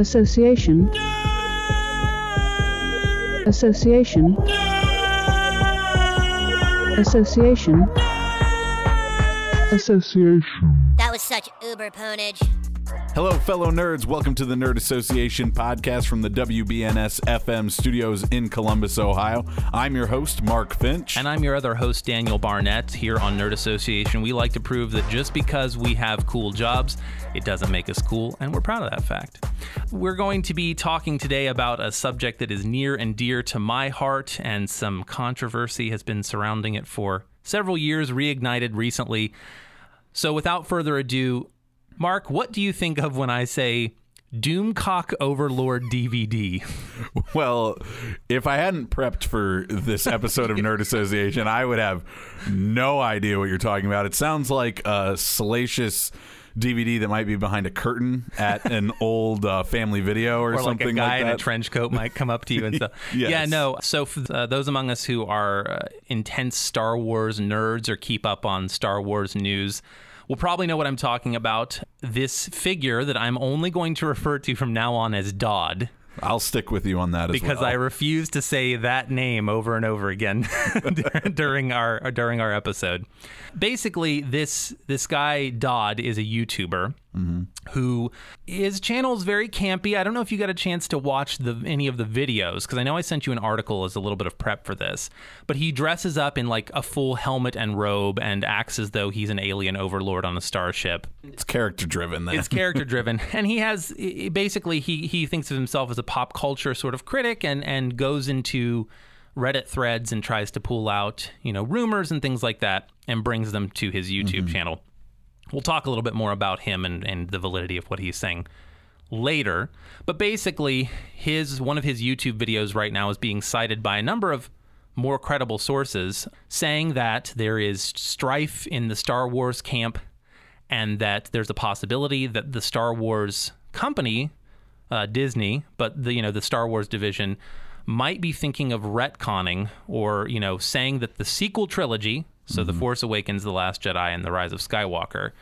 Association. Association. Association. Association. That was such uber ponage. Hello, fellow nerds. Welcome to the Nerd Association podcast from the WBNS FM studios in Columbus, Ohio. I'm your host, Mark Finch. And I'm your other host, Daniel Barnett, here on Nerd Association. We like to prove that just because we have cool jobs, it doesn't make us cool, and we're proud of that fact. We're going to be talking today about a subject that is near and dear to my heart, and some controversy has been surrounding it for several years, reignited recently. So, without further ado, Mark, what do you think of when I say Doomcock Overlord DVD? Well, if I hadn't prepped for this episode of Nerd Association, I would have no idea what you're talking about. It sounds like a salacious DVD that might be behind a curtain at an old uh, family video or, or like something a guy like in a that. trench coat might come up to you and stuff. Yes. Yeah, no. So for uh, those among us who are uh, intense Star Wars nerds or keep up on Star Wars news, will probably know what I'm talking about. This figure that I'm only going to refer to from now on as Dodd. I'll stick with you on that as because well. I refuse to say that name over and over again during our during our episode. Basically, this this guy Dodd is a YouTuber mm-hmm. who his channel is very campy. I don't know if you got a chance to watch the any of the videos because I know I sent you an article as a little bit of prep for this. But he dresses up in like a full helmet and robe and acts as though he's an alien overlord on a starship. it's character driven. Then It's character driven, and he has basically he he thinks of himself as a pop culture sort of critic, and and goes into Reddit threads and tries to pull out you know rumors and things like that, and brings them to his YouTube channel. We'll talk a little bit more about him and, and the validity of what he's saying later. But basically, his one of his YouTube videos right now is being cited by a number of more credible sources, saying that there is strife in the Star Wars camp, and that there's a possibility that the Star Wars company, uh, Disney, but the you know the Star Wars division, might be thinking of retconning or you know saying that the sequel trilogy, so The mm-hmm. Force Awakens, The Last Jedi, and The Rise of Skywalker,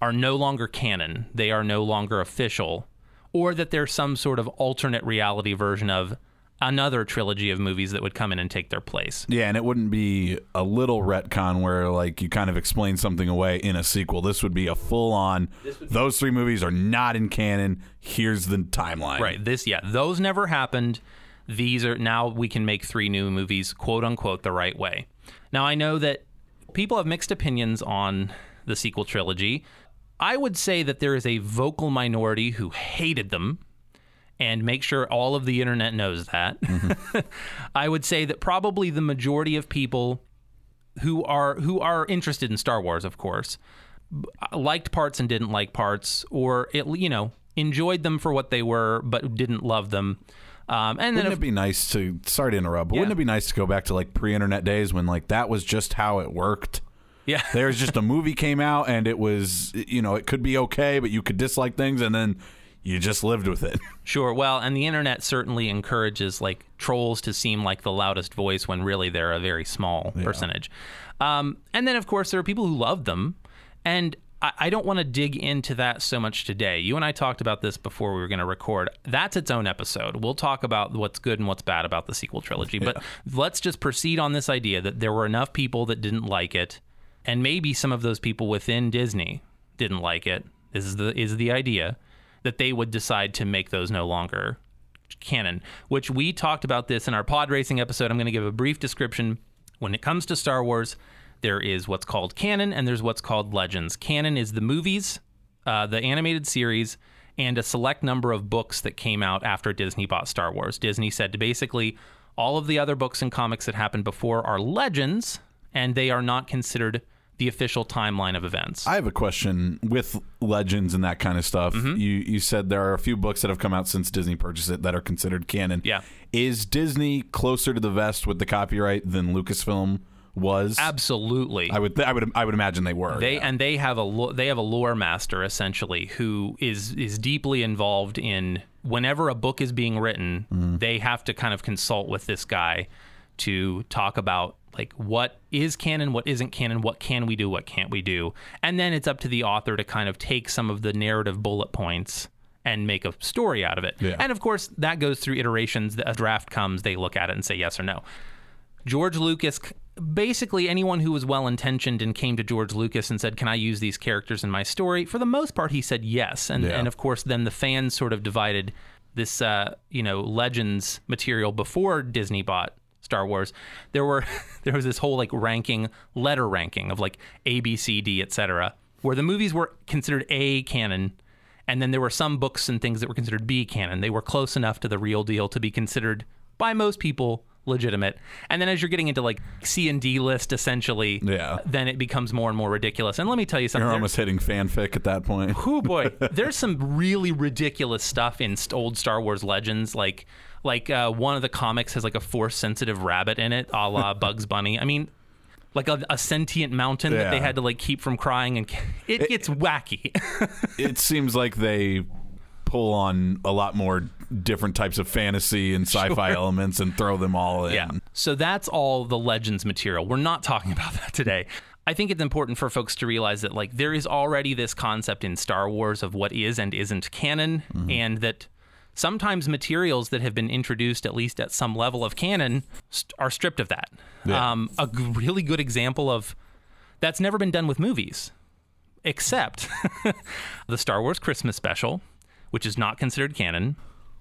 are no longer canon. They are no longer official, or that there's some sort of alternate reality version of another trilogy of movies that would come in and take their place. Yeah, and it wouldn't be a little retcon where like you kind of explain something away in a sequel. This would be a full on. Those three movies are not in canon. Here's the timeline. Right. This, yeah, those never happened. These are now we can make three new movies, quote unquote, the right way. Now, I know that people have mixed opinions on the sequel trilogy. I would say that there is a vocal minority who hated them, and make sure all of the internet knows that. I would say that probably the majority of people who are who are interested in Star Wars, of course, liked parts and didn't like parts, or it, you know enjoyed them for what they were, but didn't love them. Um, and then Wouldn't if, it be nice to sorry to interrupt, but Yeah. wouldn't it be nice to go back to like pre-internet days when like that was just how it worked? yeah, There's just a movie came out and it was you know it could be okay, but you could dislike things and then you just lived with it. Sure. Well, and the internet certainly encourages like trolls to seem like the loudest voice when really they're a very small percentage. Um, and then, of course, there are people who love them. And I, I don't want to dig into that so much today. You and I talked about this before we were going to record. That's its own episode. We'll talk about what's good and what's bad about the sequel trilogy. But let's just proceed on this idea that there were enough people that didn't like it. And maybe some of those people within Disney didn't like it. This is the is the idea that they would decide to make those no longer canon, which we talked about this in our pod racing episode. I'm going to give a brief description. When it comes to Star Wars, there is what's called canon and there's what's called legends. Canon is the movies, uh, the animated series, and a select number of books that came out after Disney bought Star Wars. Disney said to basically all of the other books and comics that happened before are legends and they are not considered the official timeline of events. I have a question with legends and that kind of stuff. Mm-hmm. You you said there are a few books that have come out since Disney purchased it that are considered canon. Yeah. Is Disney closer to the vest with the copyright than Lucasfilm was? Absolutely. I would th- I would I would imagine they were. They yeah. and they have a lo- they have a lore master essentially who is is deeply involved in whenever a book is being written, mm-hmm. they have to kind of consult with this guy to talk about like what is canon, what isn't canon, what can we do, what can't we do, and then it's up to the author to kind of take some of the narrative bullet points and make a story out of it. Yeah. And of course, that goes through iterations. A draft comes, they look at it and say yes or no. George Lucas, basically anyone who was well intentioned and came to George Lucas and said, "Can I use these characters in my story?" For the most part, he said yes. And Yeah. and of course, then the fans sort of divided this, uh, you know, Legends material before Disney bought Star Wars. There were there was this whole like ranking, letter ranking of like A, B, C, D, etc., where the movies were considered A canon. And then there were some books and things that were considered B canon. They were close enough to the real deal to be considered by most people legitimate. And then as you're getting into like C and D list, essentially, Yeah. then it becomes more and more ridiculous. And let me tell you something. You're almost hitting fanfic at that point. Oh boy, there's some really ridiculous stuff in old Star Wars legends. Like, like uh, one of the comics has like a force-sensitive rabbit in it, a la Bugs Bunny. I mean, like a, a sentient mountain that they had to like keep from crying, and it gets wacky. it seems like they pull on a lot more different types of fantasy and sci-fi elements and throw them all in. Yeah. So that's all the Legends material. We're not talking about that today. I think it's important for folks to realize that like there is already this concept in Star Wars of what is and isn't canon and that sometimes materials that have been introduced at least at some level of canon st- are stripped of that. Yeah. Um, a g- really good example of that's never been done with movies except the Star Wars Christmas special, which is not considered canon.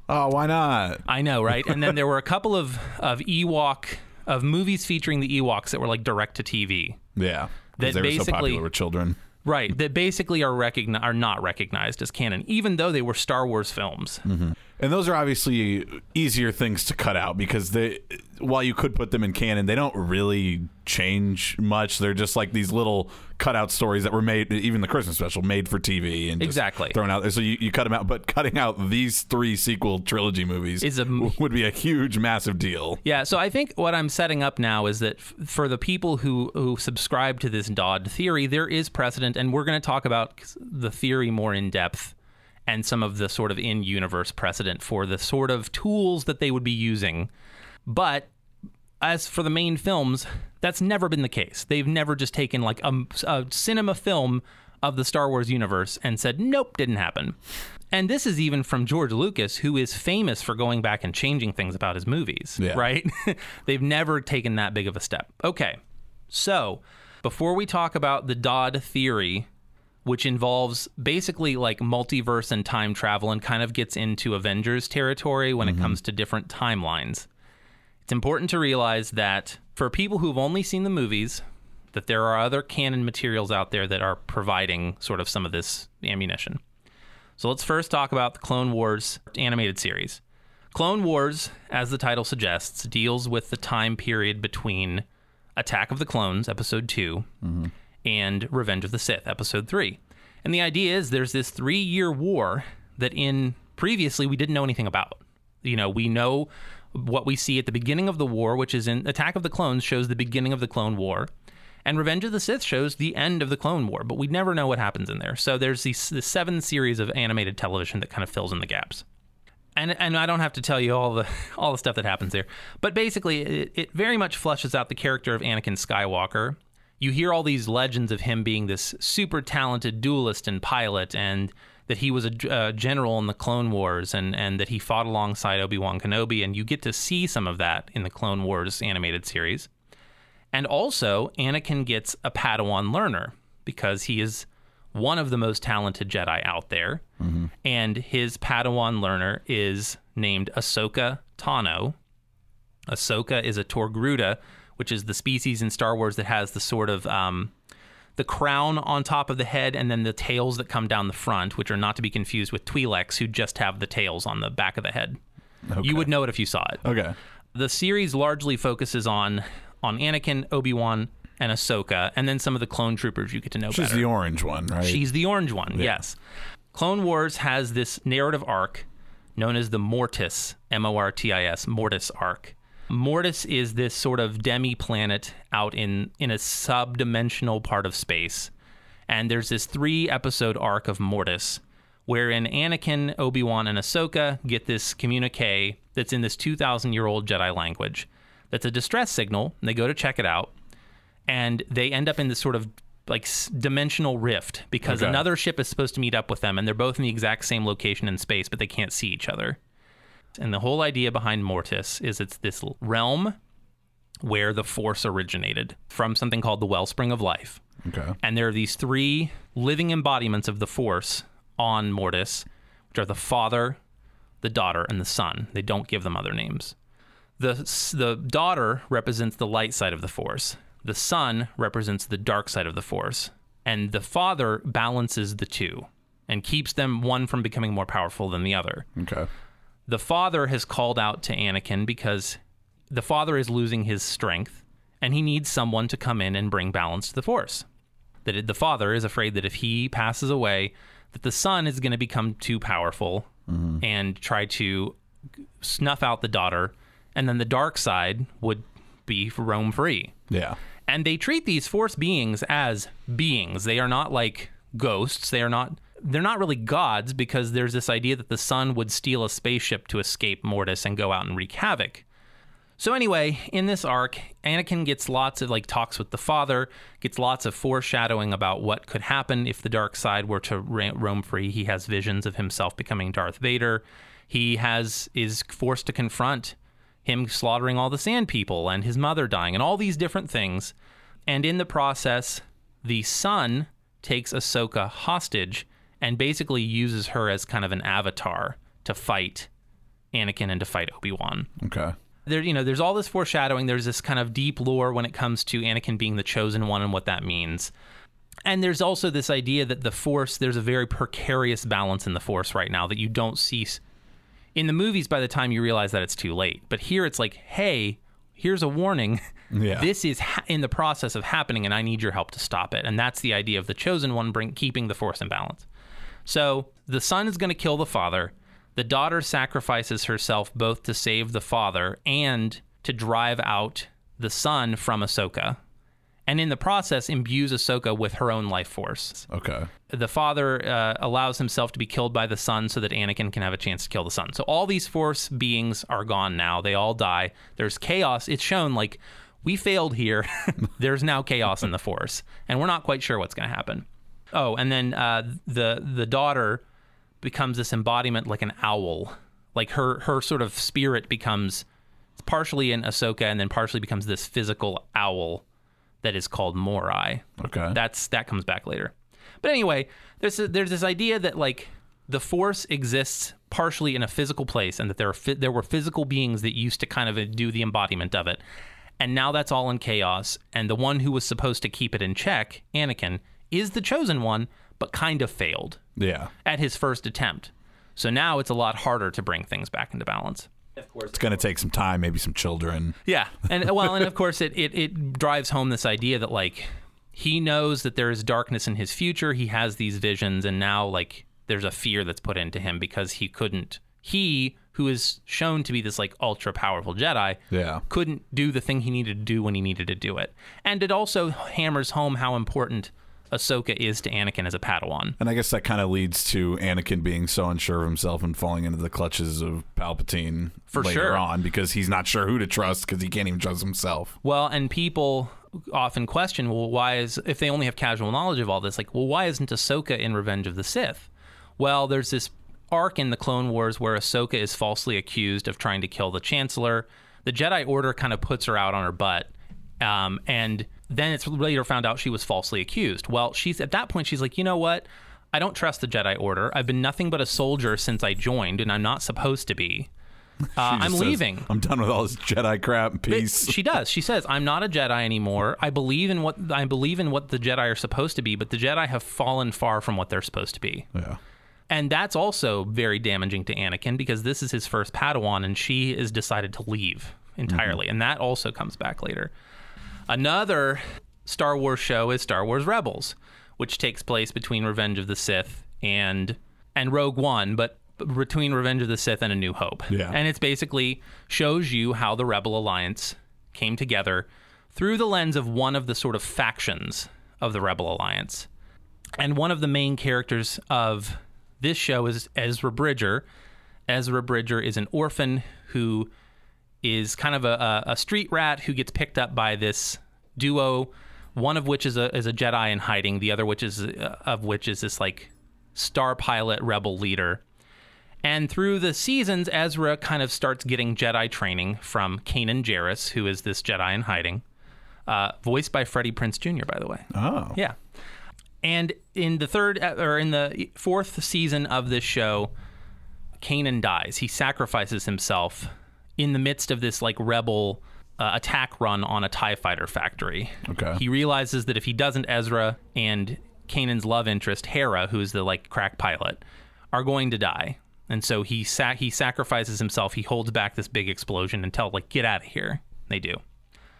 Oh, why not? I know, right? And then there were a couple of of Ewok of movies featuring the Ewoks that were like direct to TV. Yeah, That they were so basically- popular with children. Right, that basically are recogni- are not recognized as canon, even though they were Star Wars films. Mm-hmm. And those are obviously easier things to cut out because they, while you could put them in canon, they don't really change much. They're just like these little cutout stories that were made, even the Christmas special, made for TV and just Exactly. thrown out there. So you, you cut them out, but cutting out these three sequel trilogy movies Is a- would be a huge, massive deal. Yeah, so I think what I'm setting up now is that f- for the people who who subscribe to this Dodd theory, there is precedent, and we're going to talk about the theory more in depth and some of the sort of in universe precedent for the sort of tools that they would be using. But as for the main films, that's never been the case. They've never just taken like a, a cinema film of the Star Wars universe and said, nope, didn't happen. And this is even from George Lucas, who is famous for going back and changing things about his movies, Yeah. right? They've never taken that big of a step. Okay, so before we talk about the Dodd theory, which involves basically like multiverse and time travel and kind of gets into Avengers territory when it mm-hmm. comes to different timelines. It's important to realize that for people who've only seen the movies, that there are other canon materials out there that are providing sort of some of this ammunition. So let's first talk about the Clone Wars animated series. Clone Wars, as the title suggests, deals with the time period between Attack of the Clones, episode 2, mm-hmm. And Revenge of the Sith, episode 3. And the idea is there's this three year war that in previously we didn't know anything about. You know, we know what we see at the beginning of the war, which is in Attack of the Clones, shows the beginning of the Clone War. And Revenge of the Sith shows the end of the Clone War, but we never know what happens in there. So there's these the seven series of animated television that kind of fills in the gaps and and I don't have to tell you all the all the stuff that happens there. But basically, it, it very much flushes out the character of Anakin Skywalker. You hear all these legends of him being this super talented duelist and pilot, and that he was a uh, general in the Clone Wars, and and that he fought alongside Obi Wan Kenobi, and you get to see some of that in the Clone Wars animated series. And also, Anakin gets a Padawan learner because he is one of the most talented Jedi out there. And his Padawan learner is named Ahsoka Tano. Ahsoka is a Togruta, which is the species in Star Wars that has the sort of um, the crown on top of the head and then the tails that come down the front, which are not to be confused with Twi'leks, who just have the tails on the back of the head. You would know it if you saw it Okay. the series largely focuses on on Anakin, Obi Wan, and Ahsoka, and then some of the clone troopers you get to know She's better. the orange one, right? She's the orange one, yes. Clone Wars has this narrative arc known as the Mortis, M O R T I S, Mortis arc. Mortis is this sort of demi planet out in, in a sub-dimensional part of space. And there's this three episode arc of Mortis wherein Anakin, Obi Wan, and Ahsoka get this communique that's in this 2,000 year old Jedi language. That's a distress signal, and they go to check it out and they end up in this sort of like dimensional rift because Okay. another ship is supposed to meet up with them and they're both in the exact same location in space but they can't see each other. And the whole idea behind Mortis is it's this realm where the force originated from something called the wellspring of life. Okay. And there are these three living embodiments of the Force on Mortis, which are the Father, the Daughter, and the Son. They don't give them other names. The, the daughter represents the light side of the Force, the Son represents the dark side of the Force, and the Father balances the two and keeps them one from becoming more powerful than the other Okay. The father has called out to Anakin because the father is losing his strength and he needs someone to come in and bring balance to the force. That the father is afraid that if he passes away, that the son is going to become too powerful mm-hmm. and try to snuff out the daughter, and then the dark side would be roam free. Yeah. And they treat these force beings as beings. They are not like ghosts. They are not they're not really gods because there's this idea that the sun would steal a spaceship to escape Mortis and go out and wreak havoc. So anyway, in this arc, Anakin gets lots of like talks with the father, gets lots of foreshadowing about what could happen if the dark side were to ra- roam free. He has visions of himself becoming Darth Vader. He has is forced to confront him slaughtering all the sand people and his mother dying and all these different things. And in the process, the son takes Ahsoka hostage and basically uses her as kind of an avatar to fight Anakin and to fight Obi-Wan. Okay. there you know there's all this foreshadowing. There's this kind of deep lore when it comes to Anakin being the chosen one and what that means. And there's also this idea that the force there's a very precarious balance in the force right now that you don't see in the movies by the time you realize that it's too late. But here it's like hey here's a warning. Yeah. this is ha- in the process of happening and i need your help to stop it. And that's the idea of the chosen one bring keeping the force in balance so the son is going to kill the father. The daughter sacrifices herself both to save the father and to drive out the son from Ahsoka. And in the process, imbues Ahsoka with her own life force. Okay. The father uh, allows himself to be killed by the son so that Anakin can have a chance to kill the son. So all these force beings are gone now. They all die. There's chaos. It's shown like we failed here. There's now chaos in the force, and we're not quite sure what's going to happen. Oh, and then uh, the the daughter becomes this embodiment like an owl. Like her her sort of spirit becomes partially in Ahsoka and then partially becomes this physical owl that is called Morai. Okay. That's that comes back later. But anyway, there's a, there's this idea that like the force exists partially in a physical place and that there are phy- there were physical beings that used to kind of do the embodiment of it. And now that's all in chaos and the one who was supposed to keep it in check, Anakin, is the chosen one but kind of failed yeah. at his first attempt. So now it's a lot harder to bring things back into balance. Of course, It's going to take some time, maybe some children. Yeah, and well, and of course, it, it it drives home this idea that like he knows that there is darkness in his future. He has these visions, and now like there's a fear that's put into him because he couldn't. He who is shown to be this like ultra powerful Jedi, Yeah. couldn't do the thing he needed to do when he needed to do it, and it also hammers home how important Ahsoka is to Anakin as a Padawan. And I guess that kind of leads to Anakin being so unsure of himself and falling into the clutches of Palpatine For later sure. on because he's not sure who to trust because he can't even trust himself. Well, and people often question, well, why is if they only have casual knowledge of all this, like, well, why isn't Ahsoka in Revenge of the Sith? Well, there's this arc in the Clone Wars where Ahsoka is falsely accused of trying to kill the Chancellor. The Jedi Order kind of puts her out on her butt, um, and then it's later found out she was falsely accused. Well, she's at that point she's like, you know what? I don't trust the Jedi Order. I've been nothing but a soldier since I joined, and I'm not supposed to be. Uh, I'm says, leaving. I'm done with all this Jedi crap. Peace. She does. She says, "I'm not a Jedi anymore. I believe in what I believe in what the Jedi are supposed to be, but the Jedi have fallen far from what they're supposed to be." yeah. And that's also very damaging to Anakin because this is his first Padawan, and she has decided to leave entirely, and that also comes back later. Another Star Wars show is Star Wars Rebels, which takes place between Revenge of the Sith and and Rogue One, but between Revenge of the Sith and A New Hope. Yeah. And it's basically shows you how the Rebel Alliance came together through the lens of one of the sort of factions of the Rebel Alliance. And one of the main characters of this show is Ezra Bridger. Ezra Bridger is an orphan who is kind of a, a, a street rat who gets picked up by this duo one of which is a is a Jedi in hiding, the other which is uh, of which is this like star pilot rebel leader. And through the seasons, Ezra kind of starts getting Jedi training from Kanan Jarrus, who is this Jedi in hiding, uh, voiced by Freddie Prinze Jr. By the way, Oh. yeah. And in the third or in the fourth season of this show, Kanan dies. He sacrifices himself in the midst of this like rebel uh, attack run on a TIE fighter factory. Okay. He realizes that if he doesn't, Ezra and Kanan's love interest, Hera, who is the like crack pilot, are going to die. And so he sa- he sacrifices himself. He holds back this big explosion until like get out of here. They do.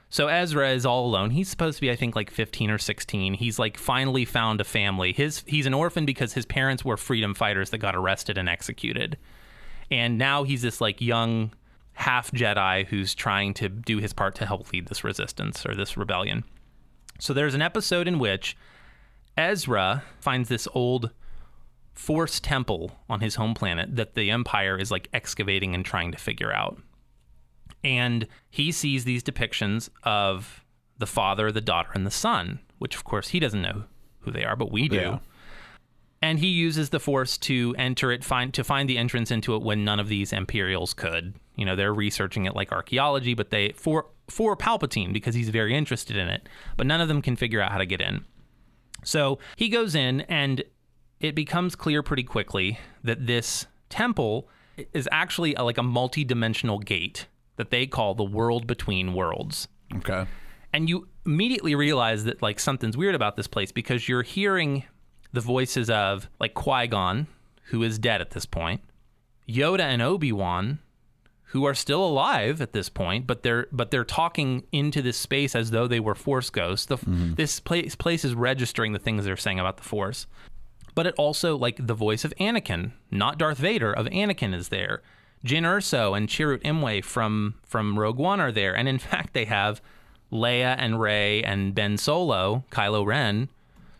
So Ezra is all alone. He's supposed to be, I think, like 15 or 16. He's like finally found a family. His he's an orphan because his parents were freedom fighters that got arrested and executed. And now he's this like young half Jedi who's trying to do his part to help lead this resistance or this rebellion. So there's an episode in which Ezra finds this old Force temple on his home planet that the Empire is like excavating and trying to figure out and he sees these depictions of the father, the daughter, and the son, which of course he doesn't know who they are, but we do. Yeah. And he uses the force to enter it, find to find the entrance into it when none of these Imperials could. You know, they're researching it like archaeology, but they for for Palpatine because he's very interested in it, but none of them can figure out how to get in. So he goes in, and it becomes clear pretty quickly that this temple is actually a, like a multi-dimensional gate that they call the world between worlds. Okay. And you immediately realize that like something's weird about this place because you're hearing the voices of like Qui-Gon, who is dead at this point, Yoda and Obi-Wan, who are still alive at this point, but they're but they're talking into this space as though they were Force ghosts. The, mm-hmm. This place place is registering the things they're saying about the Force, but it also like the voice of Anakin, not Darth Vader, of Anakin is there. Jyn Erso and Chirrut Imwe from from Rogue One are there, and in fact they have Leia and Rey and Ben Solo, Kylo Ren.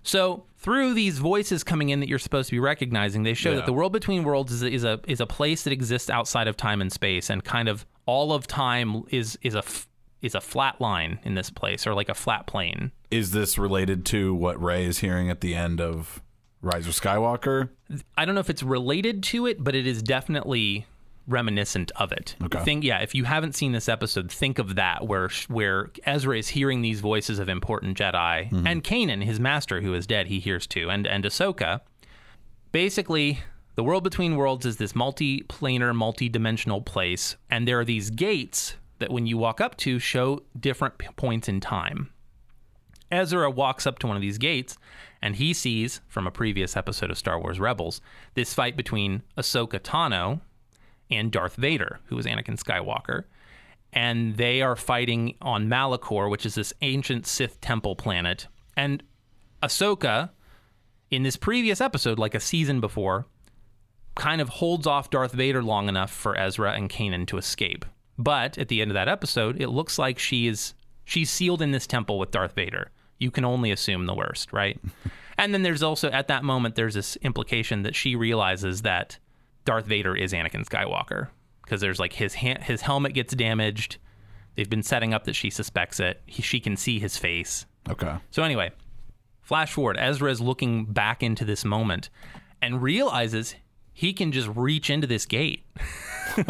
So through these voices coming in that you're supposed to be recognizing, they show Yeah. that the world between worlds is a, is a is a place that exists outside of time and space, and kind of all of time is is a f- is a flat line in this place, or like a flat plane. Is this related to what Rey is hearing at the end of Rise of Skywalker? I don't know if it's related to it, but it is definitely reminiscent of it. Okay. Think, yeah, if you haven't seen this episode, think of that where where Ezra is hearing these voices of important Jedi, mm-hmm. and Kanan, his master, who is dead, he hears too, and and Ahsoka. Basically, the world between worlds is this multi-planar, multi-dimensional place, and there are these gates that, when you walk up to, show different p- points in time. Ezra walks up to one of these gates and he sees from a previous episode of Star Wars Rebels this fight between Ahsoka Tano and Darth Vader, who is Anakin Skywalker. And they are fighting on Malachor, which is this ancient Sith temple planet. And Ahsoka, in this previous episode, like a season before, kind of holds off Darth Vader long enough for Ezra and Kanan to escape. But at the end of that episode, it looks like she is she's sealed in this temple with Darth Vader. You can only assume the worst, right? and then there's also at that moment there's this implication that she realizes that Darth Vader is Anakin Skywalker because there's like his ha- his helmet gets damaged. They've been setting up that she suspects it. He, she can see his face. Okay. So anyway, flash forward. Ezra is looking back into this moment and realizes he can just reach into this gate.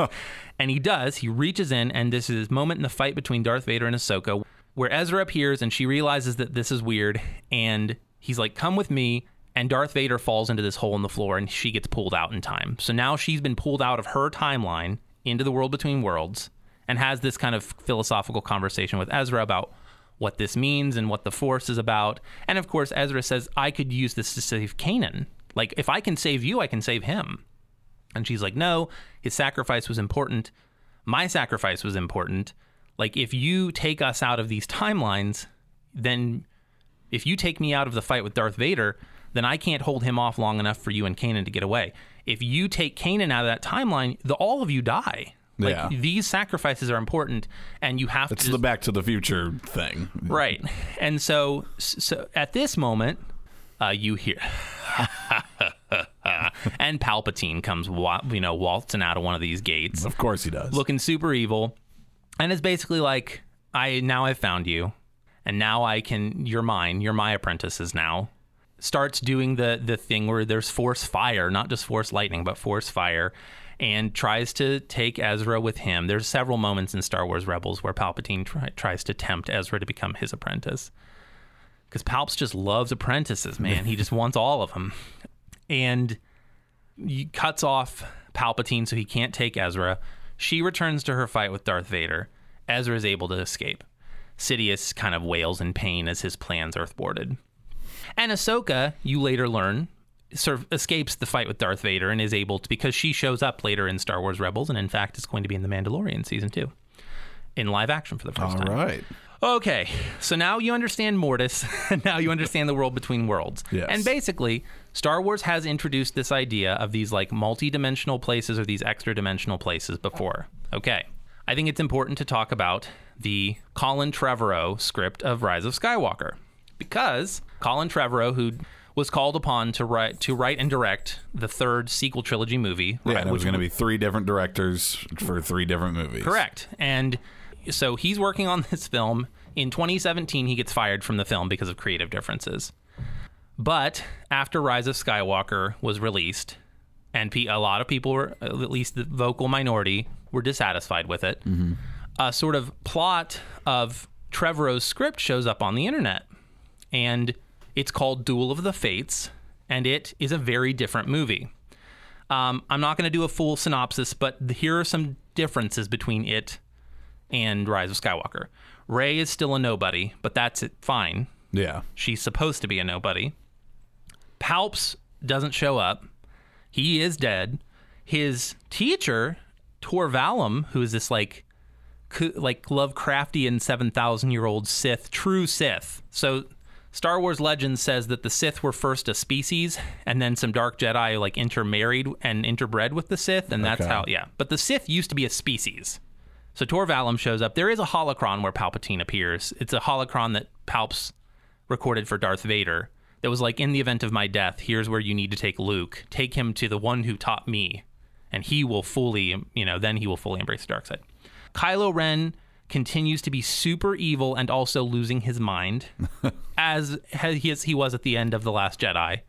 and he does. He reaches in, and this is his moment in the fight between Darth Vader and Ahsoka, where Ezra appears and she realizes that this is weird, and he's like, "Come with me." And Darth Vader falls into this hole in the floor, and she gets pulled out in time. So now she's been pulled out of her timeline into the world between worlds, and has this kind of philosophical conversation with Ezra about what this means and what the Force is about. And of course, Ezra says, I could use this to save Kanan. Like, if I can save you, I can save him. And she's like, No, his sacrifice was important. My sacrifice was important. Like, if you take us out of these timelines, then if you take me out of the fight with Darth Vader, then I can't hold him off long enough for you and Kanan to get away. If you take Kanan out of that timeline, the, all of you die. Like Yeah. these sacrifices are important, and you have It's to It's the Back to the Future thing. right. And so, so at this moment, uh, you hear, and Palpatine comes, wa- you know, waltzing out of one of these gates, Of course he does. looking super evil, and it's basically like, I now I've found you, and now I can. You're mine. You're my apprentices now. Starts doing the the thing where there's force fire, not just force lightning, but force fire, and tries to take Ezra with him. There's several moments in Star Wars Rebels where Palpatine try, tries to tempt Ezra to become his apprentice. Because Palps just loves apprentices, man. he just wants all of them. And he cuts off Palpatine so he can't take Ezra. She returns to her fight with Darth Vader. Ezra is able to escape. Sidious kind of wails in pain as his plans are thwarted. And Ahsoka, you later learn, sort of escapes the fight with Darth Vader and is able to, because she shows up later in Star Wars Rebels, and in fact is going to be in The Mandalorian season two in live action for the first All time. right. Okay, so now you understand Mortis, and now you understand the world between worlds. Yes. And basically, Star Wars has introduced this idea of these like multi-dimensional places or these extra-dimensional places before. Okay, I think it's important to talk about the Colin Trevorrow script of Rise of Skywalker because Colin Trevorrow, who was called upon to write to write and direct the third sequel trilogy movie, Yeah, right, it was going to be three different directors for three different movies. Correct. And so he's working on this film. In 2017, he gets fired from the film because of creative differences. But after Rise of Skywalker was released, and a lot of people were, at least the vocal minority, were dissatisfied with it, mm-hmm. a sort of plot of Trevorrow's script shows up on the internet. And it's called Duel of the Fates, and it is a very different movie. Um, I'm not going to do a full synopsis, but here are some differences between it and Rise of Skywalker. Rey is still a nobody, but that's it, fine. Yeah. She's supposed to be a nobody. Palps doesn't show up. He is dead. His teacher, Tor Valum, who is this like co- like Lovecraftian 7,000 year old Sith, true Sith. So Star Wars Legends says that the Sith were first a species and then some dark Jedi like intermarried and interbred with the Sith. And that's Okay. how, yeah. But the Sith used to be a species. So Tor Valum shows up. There is a holocron where Palpatine appears. It's a holocron that Palps recorded for Darth Vader that was like, in the event of my death, here's where you need to take Luke. Take him to the one who taught me, and he will fully, you know, then he will fully embrace the dark side. Kylo Ren continues to be super evil and also losing his mind, as he, is, he was at the end of The Last Jedi.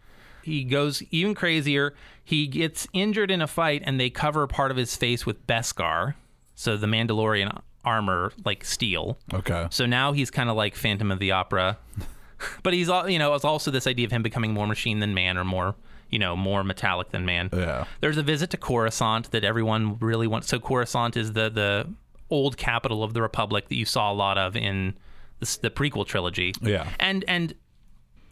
He goes even crazier. He gets injured in a fight, and they cover part of his face with Beskar, so the Mandalorian armor, like steel. Okay. So now he's kind of like Phantom of the Opera, but he's you know it's also this idea of him becoming more machine than man or more you know more metallic than man. Yeah. There's a visit to Coruscant that everyone really wants. So Coruscant is the the old capital of the Republic that you saw a lot of in the, the prequel trilogy. Yeah. and and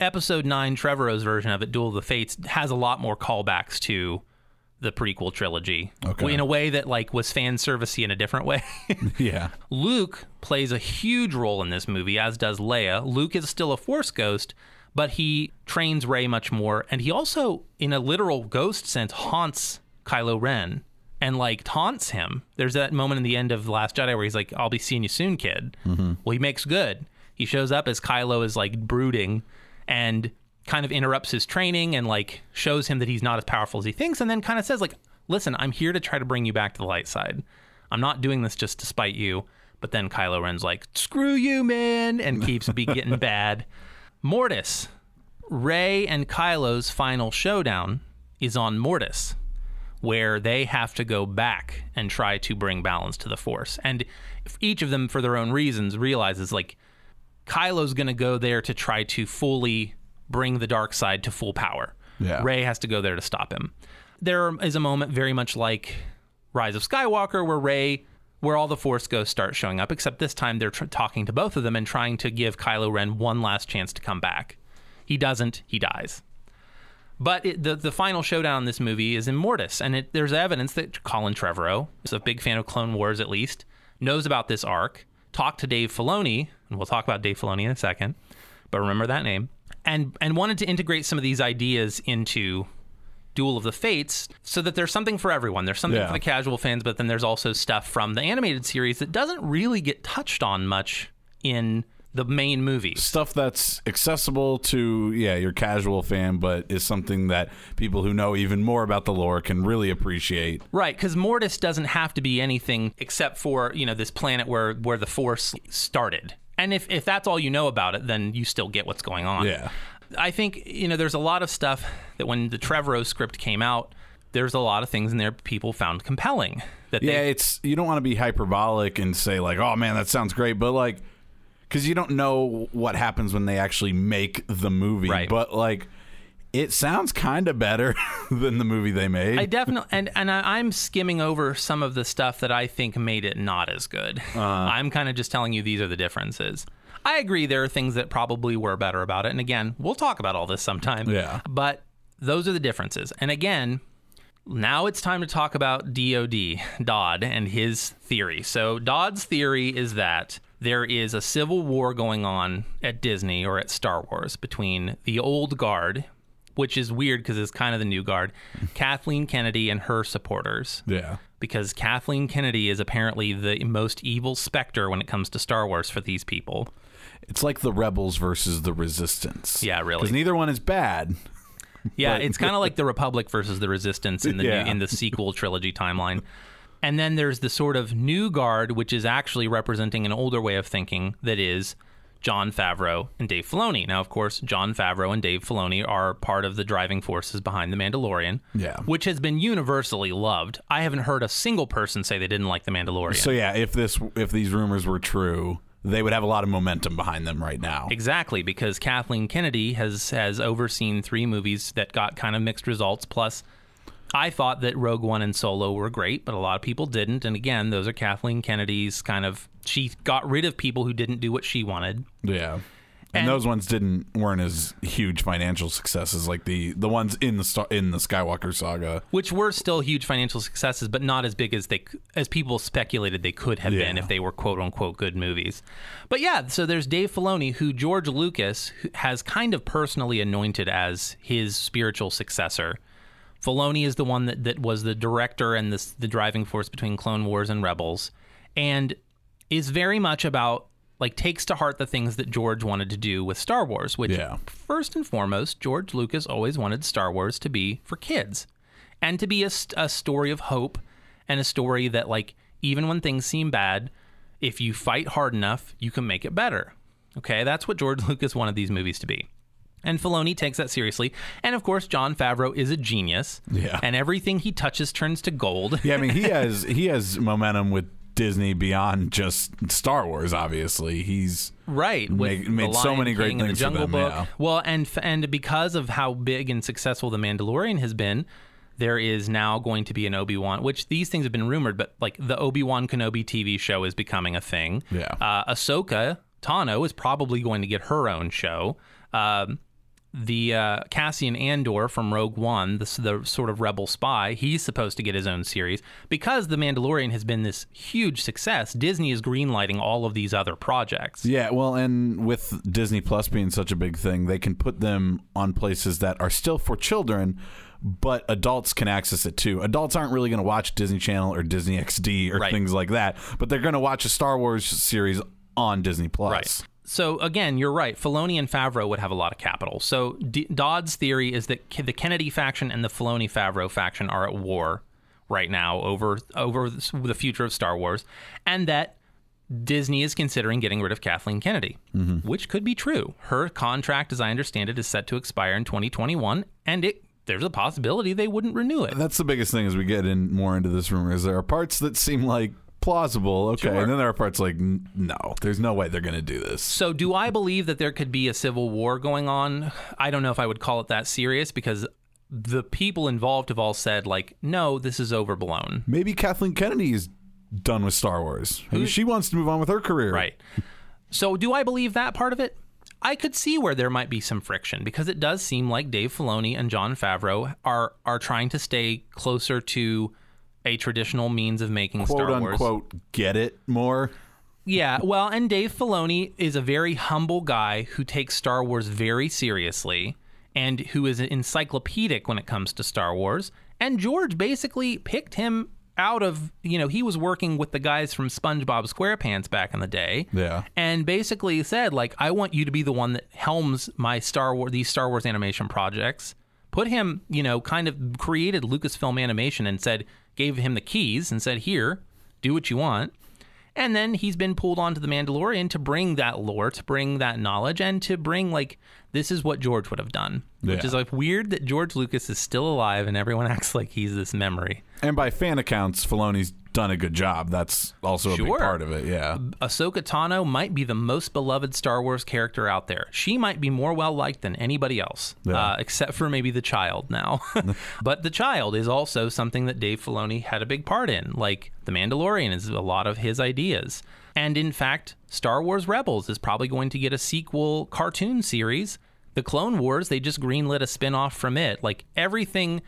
Episode Nine, Trevorrow's version of it, Duel of the Fates, has a lot more callbacks to the prequel trilogy Okay. in a way that like was fan servicey in a different way. Yeah. Luke plays a huge role in this movie, as does Leia. Luke is still a Force ghost, but he trains Rey much more, and he also, in a literal ghost sense, haunts Kylo Ren and like taunts him. There's that moment in the end of The Last Jedi where he's like, "I'll be seeing you soon, kid." Mm-hmm. Well, he makes good. He shows up as Kylo is like brooding and kind of interrupts his training and like shows him that he's not as powerful as he thinks, and then kind of says like, "Listen, I'm here to try to bring you back to the light side." I'm not doing this just to spite you. But then Kylo Ren's like, screw you, man, and keeps be getting bad. Mortis, Rey and Kylo's final showdown is on Mortis, where they have to go back and try to bring balance to the Force. And each of them, for their own reasons, realizes like Kylo's going to go there to try to fully bring the dark side to full power. Yeah. Rey has to go there to stop him. There is a moment very much like Rise of Skywalker where Rey, where all the Force ghosts start showing up, except this time they're tr- talking to both of them and trying to give Kylo Ren one last chance to come back. He doesn't, he dies. But it, the the final showdown in this movie is in Mortis, and it, there's evidence that Colin Trevorrow is a big fan of Clone Wars, at least, knows about this arc. Talked to Dave Filoni, and we'll talk about Dave Filoni in a second, but remember that name, and and wanted to integrate some of these ideas into Duel of the Fates so that there's something for everyone. There's something Yeah. for the casual fans, but then there's also stuff from the animated series that doesn't really get touched on much in the main movies. Stuff that's accessible to yeah your casual fan, but is something that people who know even more about the lore can really appreciate. Right, because Mortis doesn't have to be anything except for you know this planet where where the Force started, And if if that's all you know about it, then you still get what's going on. Yeah. I think you know there's a lot of stuff that when the Trevorrow script came out, there's a lot of things in there people found compelling. That Yeah, they, it's you don't want to be hyperbolic and say like, "Oh man, that sounds great," but like cuz you don't know what happens when they actually make the movie. Right. But like it sounds kind of better than the movie they made. I definitely and and I, I'm skimming over some of the stuff that I think made it not as good. Uh-huh. I'm kind of just telling you these are the differences. I agree there are things that probably were better about it, and again, we'll talk about all this sometime. Yeah. But those are the differences, and again. Now it's time to talk about DOD, Dodd, and his theory. So, Dodd's theory is that there is a civil war going on at Disney or at Star Wars between the old guard, which is weird because it's kind of the new guard, Kathleen Kennedy and her supporters. yeah. Because Kathleen Kennedy is apparently the most evil specter when it comes to Star Wars for these people. It's like the rebels versus the resistance. Yeah, really. Cuz neither one is bad. Yeah, it's kind of like the Republic versus the Resistance in the Yeah. new, in the sequel trilogy timeline. And then there's the sort of new guard, which is actually representing an older way of thinking that is Jon Favreau and Dave Filoni. Now, of course, Jon Favreau and Dave Filoni are part of the driving forces behind The Mandalorian, Yeah. which has been universally loved. I haven't heard a single person say they didn't like The Mandalorian. So yeah, if this if these rumors were true, they would have a lot of momentum behind them right now. Exactly, because Kathleen Kennedy has has overseen three movies that got kind of mixed results. Plus, I thought that Rogue One and Solo were great, but a lot of people didn't. And again, those are Kathleen Kennedy's kind of. She got rid of people who didn't do what she wanted. Yeah. And, And- those ones didn't weren't as huge financial successes like the the ones in the Star- in the Skywalker saga. which were still huge financial successes, but not as big as they as people speculated they could have been if they were quote unquote good movies. But yeah, so there's Dave Filoni, who George Lucas has kind of personally anointed as his spiritual successor. Filoni is the one that, that was the director and the, the driving force between Clone Wars and Rebels, and is very much about like takes to heart the things that George wanted to do with Star Wars, which Yeah. first and foremost, George Lucas always wanted Star Wars to be for kids and to be a, a story of hope and a story that, like, even when things seem bad, if you fight hard enough, you can make it better. Okay, that's what George Lucas wanted these movies to be. And Filoni takes that seriously. And of course, Jon Favreau is a genius. Yeah. And everything he touches turns to gold. Yeah, I mean he has he has momentum with Disney beyond just Star Wars. Obviously, he's Right, Made- made so many great King and things the Jungle them, Book. yeah. Well, and and because of how big and successful the Mandalorian has been, there is now going to be an Obi Wan. Which these things have been rumored, but like the Obi Wan Kenobi TV show is becoming a thing. Yeah. uh, Ahsoka Tano is probably going to get her own show. Um, the uh, Cassian Andor from Rogue One, the, the sort of rebel spy, he's supposed to get his own series because The Mandalorian has been this huge success. Disney is greenlighting all of these other projects. yeah. Well, and with Disney Plus being such a big thing, they can put them on places that are still for children. But adults can access it too. Adults aren't really going to watch Disney Channel or Disney XD or Right. things like that, but they're going to watch a Star Wars series on Disney Plus. Right. So again, you're right. Filoni and Favreau would have a lot of capital. So D- Dodd's theory is that K- the Kennedy faction and the Filoni Favreau faction are at war right now over over the future of Star Wars, and that Disney is considering getting rid of Kathleen Kennedy, mm-hmm. which could be true. Her contract, as I understand it, is set to expire in 2021, and it there's a possibility they wouldn't renew it. That's the biggest thing as we get in more into this rumor is there are parts that seem like plausible, okay, Sure. and then there are parts like no, there's no way they're going to do this. So, do I believe that there could be a civil war going on? I don't know if I would call it that serious because the people involved have all said, like, no, this is overblown. Maybe Kathleen Kennedy is done with Star Wars. Maybe she wants to move on with her career. Right. So, do I believe that part of it? I could see where there might be some friction because it does seem like Dave Filoni and Jon Favreau are are trying to stay closer to a traditional means of making Quote Star Wars. unquote, get it more. Yeah, well, and Dave Filoni is a very humble guy who takes Star Wars very seriously and who is encyclopedic when it comes to Star Wars. And George basically picked him out of, you know, he was working with the guys from SpongeBob SquarePants back in the day. Yeah. And basically said like I want you to be the one that helms my Star Wars these Star Wars animation projects. Put him, you know, kind of created Lucasfilm Animation and said gave him the keys and said, "Here, do what you want." And then he's been pulled onto the Mandalorian to bring that lore, to bring that knowledge, and to bring like this is what George would have done. Which Yeah. is like weird that George Lucas is still alive and everyone acts like he's this memory. And by fan accounts, Filoni's done a good job. That's also a big part of it. Yeah. Ahsoka Tano might be the most beloved Star Wars character out there. She might be more well liked than anybody else, Yeah. uh, except for maybe the child now. but the child is also something that Dave Filoni had a big part in. Like The Mandalorian is a lot of his ideas. And in fact, Star Wars Rebels is probably going to get a sequel cartoon series. The Clone Wars, they just greenlit a spin off from it. Like everything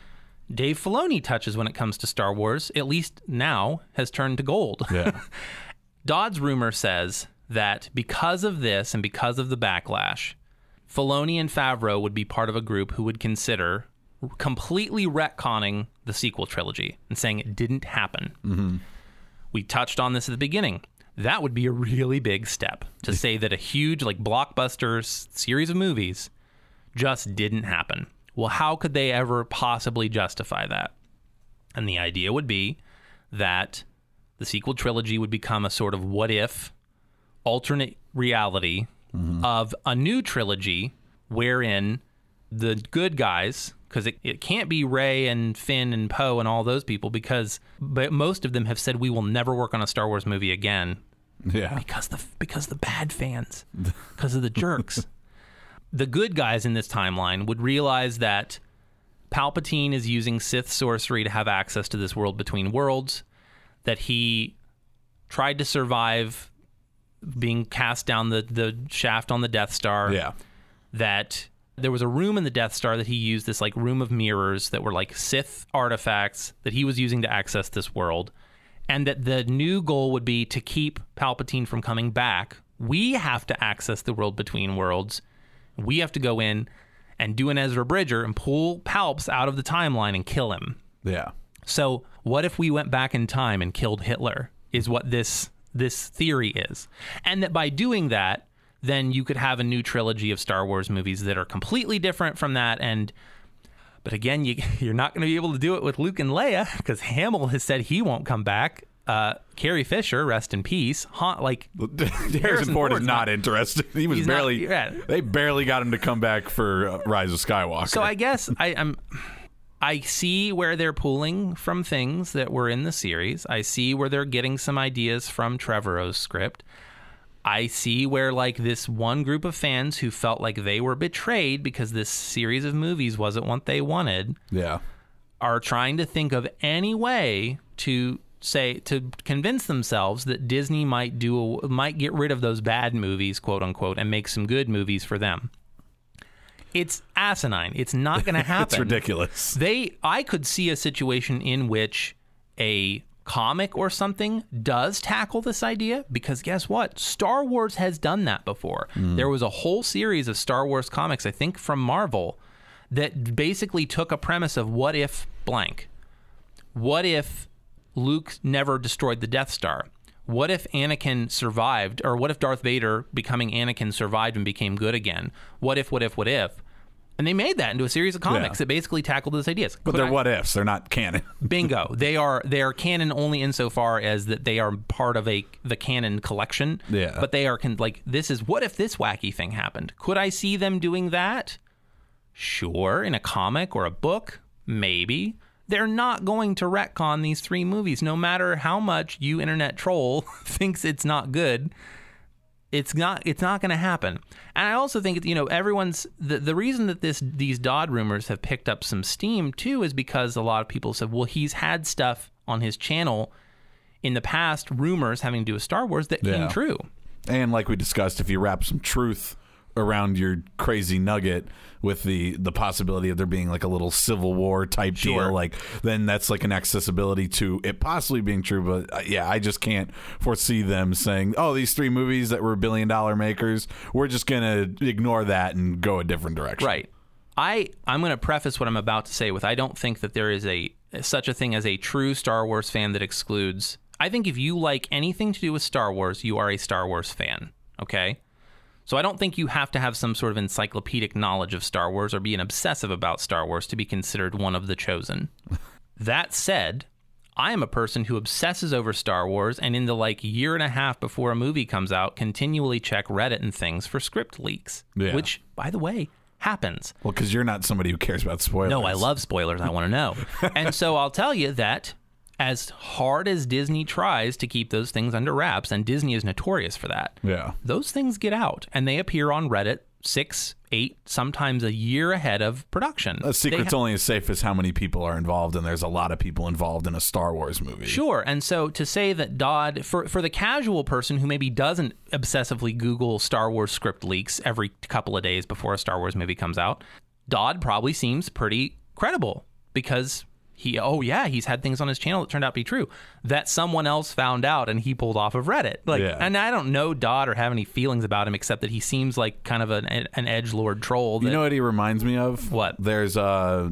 Dave Filoni touches when it comes to Star Wars, at least now, has turned to gold. Yeah. Dodd's rumor says that because of this and because of the backlash, Filoni and Favreau would be part of a group who would consider completely retconning the sequel trilogy and saying it didn't happen. Mm-hmm. We touched on this at the beginning. That would be a really big step to say that a huge, like, blockbuster series of movies just didn't happen. Well, how could they ever possibly justify that? And the idea would be that the sequel trilogy would become a sort of what if alternate reality mm-hmm. of a new trilogy wherein the good guys because it, it can't be Rey and Finn and Poe and all those people because but most of them have said we will never work on a Star Wars movie again Yeah. because the because the bad fans because of the jerks the good guys in this timeline would realize that Palpatine is using Sith sorcery to have access to this world between worlds that he tried to survive being cast down the, the shaft on the Death Star Yeah. that there was a room in the Death Star that he used this like room of mirrors that were like Sith artifacts that he was using to access this world and that the new goal would be to keep Palpatine from coming back. We have to access the world between worlds. We have to go in and do an Ezra Bridger and pull Palps out of the timeline and kill him. Yeah. So, what if we went back in time and killed Hitler? Is what this this theory is. And that by doing that, then you could have a new trilogy of Star Wars movies that are completely different from that and but again, you, you're not going to be able to do it with Luke and Leia because Hamill has said he won't come back. Uh, Carrie Fisher, rest in peace. Like Harrison Ford is not, not- interested. He was He's not- barely. yeah. They barely got him to come back for uh, Rise of Skywalker. So I guess I, I'm. I see where they're pulling from things that were in the series. I see where they're getting some ideas from Trevorrow's script. I see where like this one group of fans who felt like they were betrayed because this series of movies wasn't what they wanted yeah. are trying to think of any way to say to convince themselves that Disney might do a, might get rid of those bad movies, quote unquote, and make some good movies for them. It's asinine. It's not going to happen. It's ridiculous. They, I could see a situation in which a comic or something does tackle this idea because guess what? Star Wars has done that before. Hmm. There was a whole series of Star Wars comics, I think from Marvel, that basically took a premise of what if blank. What if Luke never destroyed the Death Star? What if Anakin survived, or what if Darth Vader becoming Anakin survived and became good again? What if, what if, what if? And they made that into a series of comics Yeah. that basically tackled those ideas. But Could they're I- what ifs. They're not canon. Bingo. They are they are canon only insofar as that they are part of a the canon collection. Yeah. But they are con- like this is what if this wacky thing happened? Could I see them doing that? Sure, in a comic or a book, maybe. They're not going to retcon these three movies, no matter how much you internet troll thinks it's not good it's not it's not going to happen and i also think you know everyone's the, the reason that this these dodd rumors have picked up some steam too is because a lot of people said well he's had stuff on his channel in the past rumors having to do with star wars that Yeah. came true And like we discussed, if you wrap some truth around your crazy nugget with the the possibility of there being like a little civil war type Sure. deal, like then that's like an accessibility to it possibly being true. But uh, yeah, I just can't foresee them saying, "Oh, these three movies that were billion dollar makers, we're just gonna ignore that and go a different direction." right i i'm going to preface what i'm about to say with i don't think that there is a such a thing as a true star wars fan that excludes i think if you like anything to do with star wars you are a star wars fan okay So I don't think you have to have some sort of encyclopedic knowledge of Star Wars or be an obsessive about Star Wars to be considered one of the chosen. that said, I am a person who obsesses over Star Wars and in the like year and a half before a movie comes out, continually check Reddit and things for script leaks. Yeah. Which, by the way, happens. Well, because you're not somebody who cares about spoilers. No, I love spoilers. I want to know. and so I'll tell you that as hard as Disney tries to keep those things under wraps, and Disney is notorious for that, Yeah. those things get out and they appear on Reddit six, eight, sometimes a year ahead of production. A secret's ha- only as safe as how many people are involved, and there's a lot of people involved in a Star Wars movie. Sure. And so to say that Dodd, for, for the casual person who maybe doesn't obsessively Google Star Wars script leaks every couple of days before a Star Wars movie comes out, Dodd probably seems pretty credible because he, oh yeah, he's had things on his channel that turned out to be true that someone else found out and he pulled off of Reddit. Like, Yeah. and I don't know Dodd or have any feelings about him except that he seems like kind of an, an edge lord troll. That, You know what he reminds me of? What? There's uh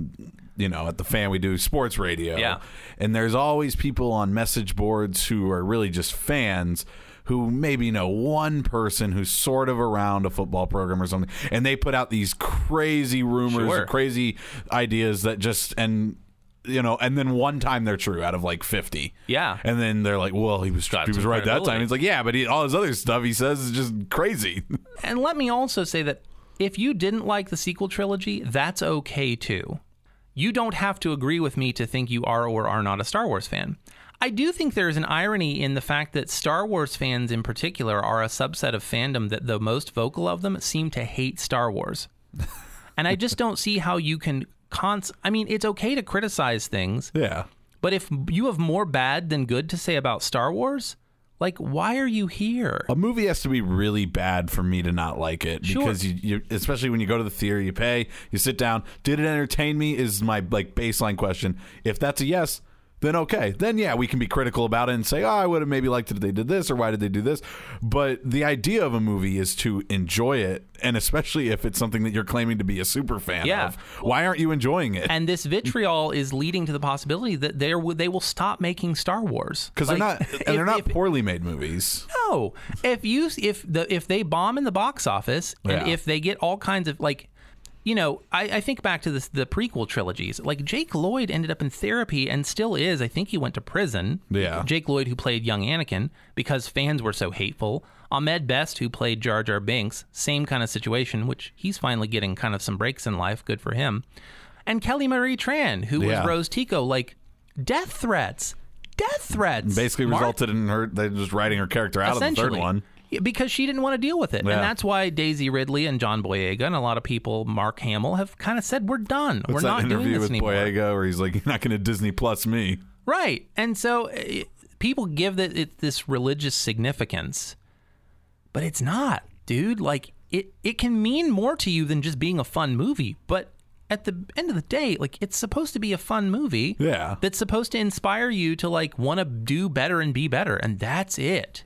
you know, at the fan we do sports radio. Yeah. And there's always people on message boards who are really just fans who maybe know one person who's sort of around a football program or something and they put out these crazy rumors Sure. or crazy ideas that just and you know, and then one time they're true out of like fifty. Yeah. and then they're like, "Well, he was Got he was right that time." He's like, "Yeah, but he, all his other stuff he says is just crazy." And let me also say that if you didn't like the sequel trilogy, that's okay too. You don't have to agree with me to think you are or are not a Star Wars fan. I do think there is an irony in the fact that Star Wars fans in particular are a subset of fandom that the most vocal of them seem to hate Star Wars. and I just don't see how you can cons I mean, it's okay to criticize things, yeah. but if you have more bad than good to say about Star Wars, like why are you here? A movie has to be really bad for me to not like it Sure. because you, you, especially when you go to the theater, you pay, you sit down. Did it entertain me? Is my like baseline question. If that's a yes, then okay. Then yeah, we can be critical about it and say, oh, I would have maybe liked it if they did this or why did they do this. But the idea of a movie is to enjoy it, and especially if it's something that you're claiming to be a super fan Yeah. of. Why aren't you enjoying it? and this vitriol is leading to the possibility that they they will stop making Star Wars Because Like, they're not, if- and they're not if- poorly made movies. no, if you if the if they bomb in the box office and Yeah. if they get all kinds of like. You know, I, I think back to this, the prequel trilogies. Like Jake Lloyd ended up in therapy and still is. I think he went to prison. Yeah. Jake Lloyd, who played young Anakin, because fans were so hateful. Ahmed Best, who played Jar Jar Binks, same kind of situation, which he's finally getting kind of some breaks in life. Good for him. And Kelly Marie Tran, who Yeah. was Rose Tico, like death threats, death threats. Basically, Mark- resulted in her they just writing her character out of the third one. Because she didn't want to deal with it. Yeah. And that's why Daisy Ridley and John Boyega and a lot of people, Mark Hamill, have kind of said, we're done. What's we're that not doing interview this with anymore. Boyega where he's like, "You're not going to Disney Plus me." Right. And so uh, people give it, it this religious significance, but it's not, dude. Like, it, it can mean more to you than just being a fun movie. But at the end of the day, like, it's supposed to be a fun movie. Yeah. That's supposed to inspire you to, like, want to do better and be better. And that's it.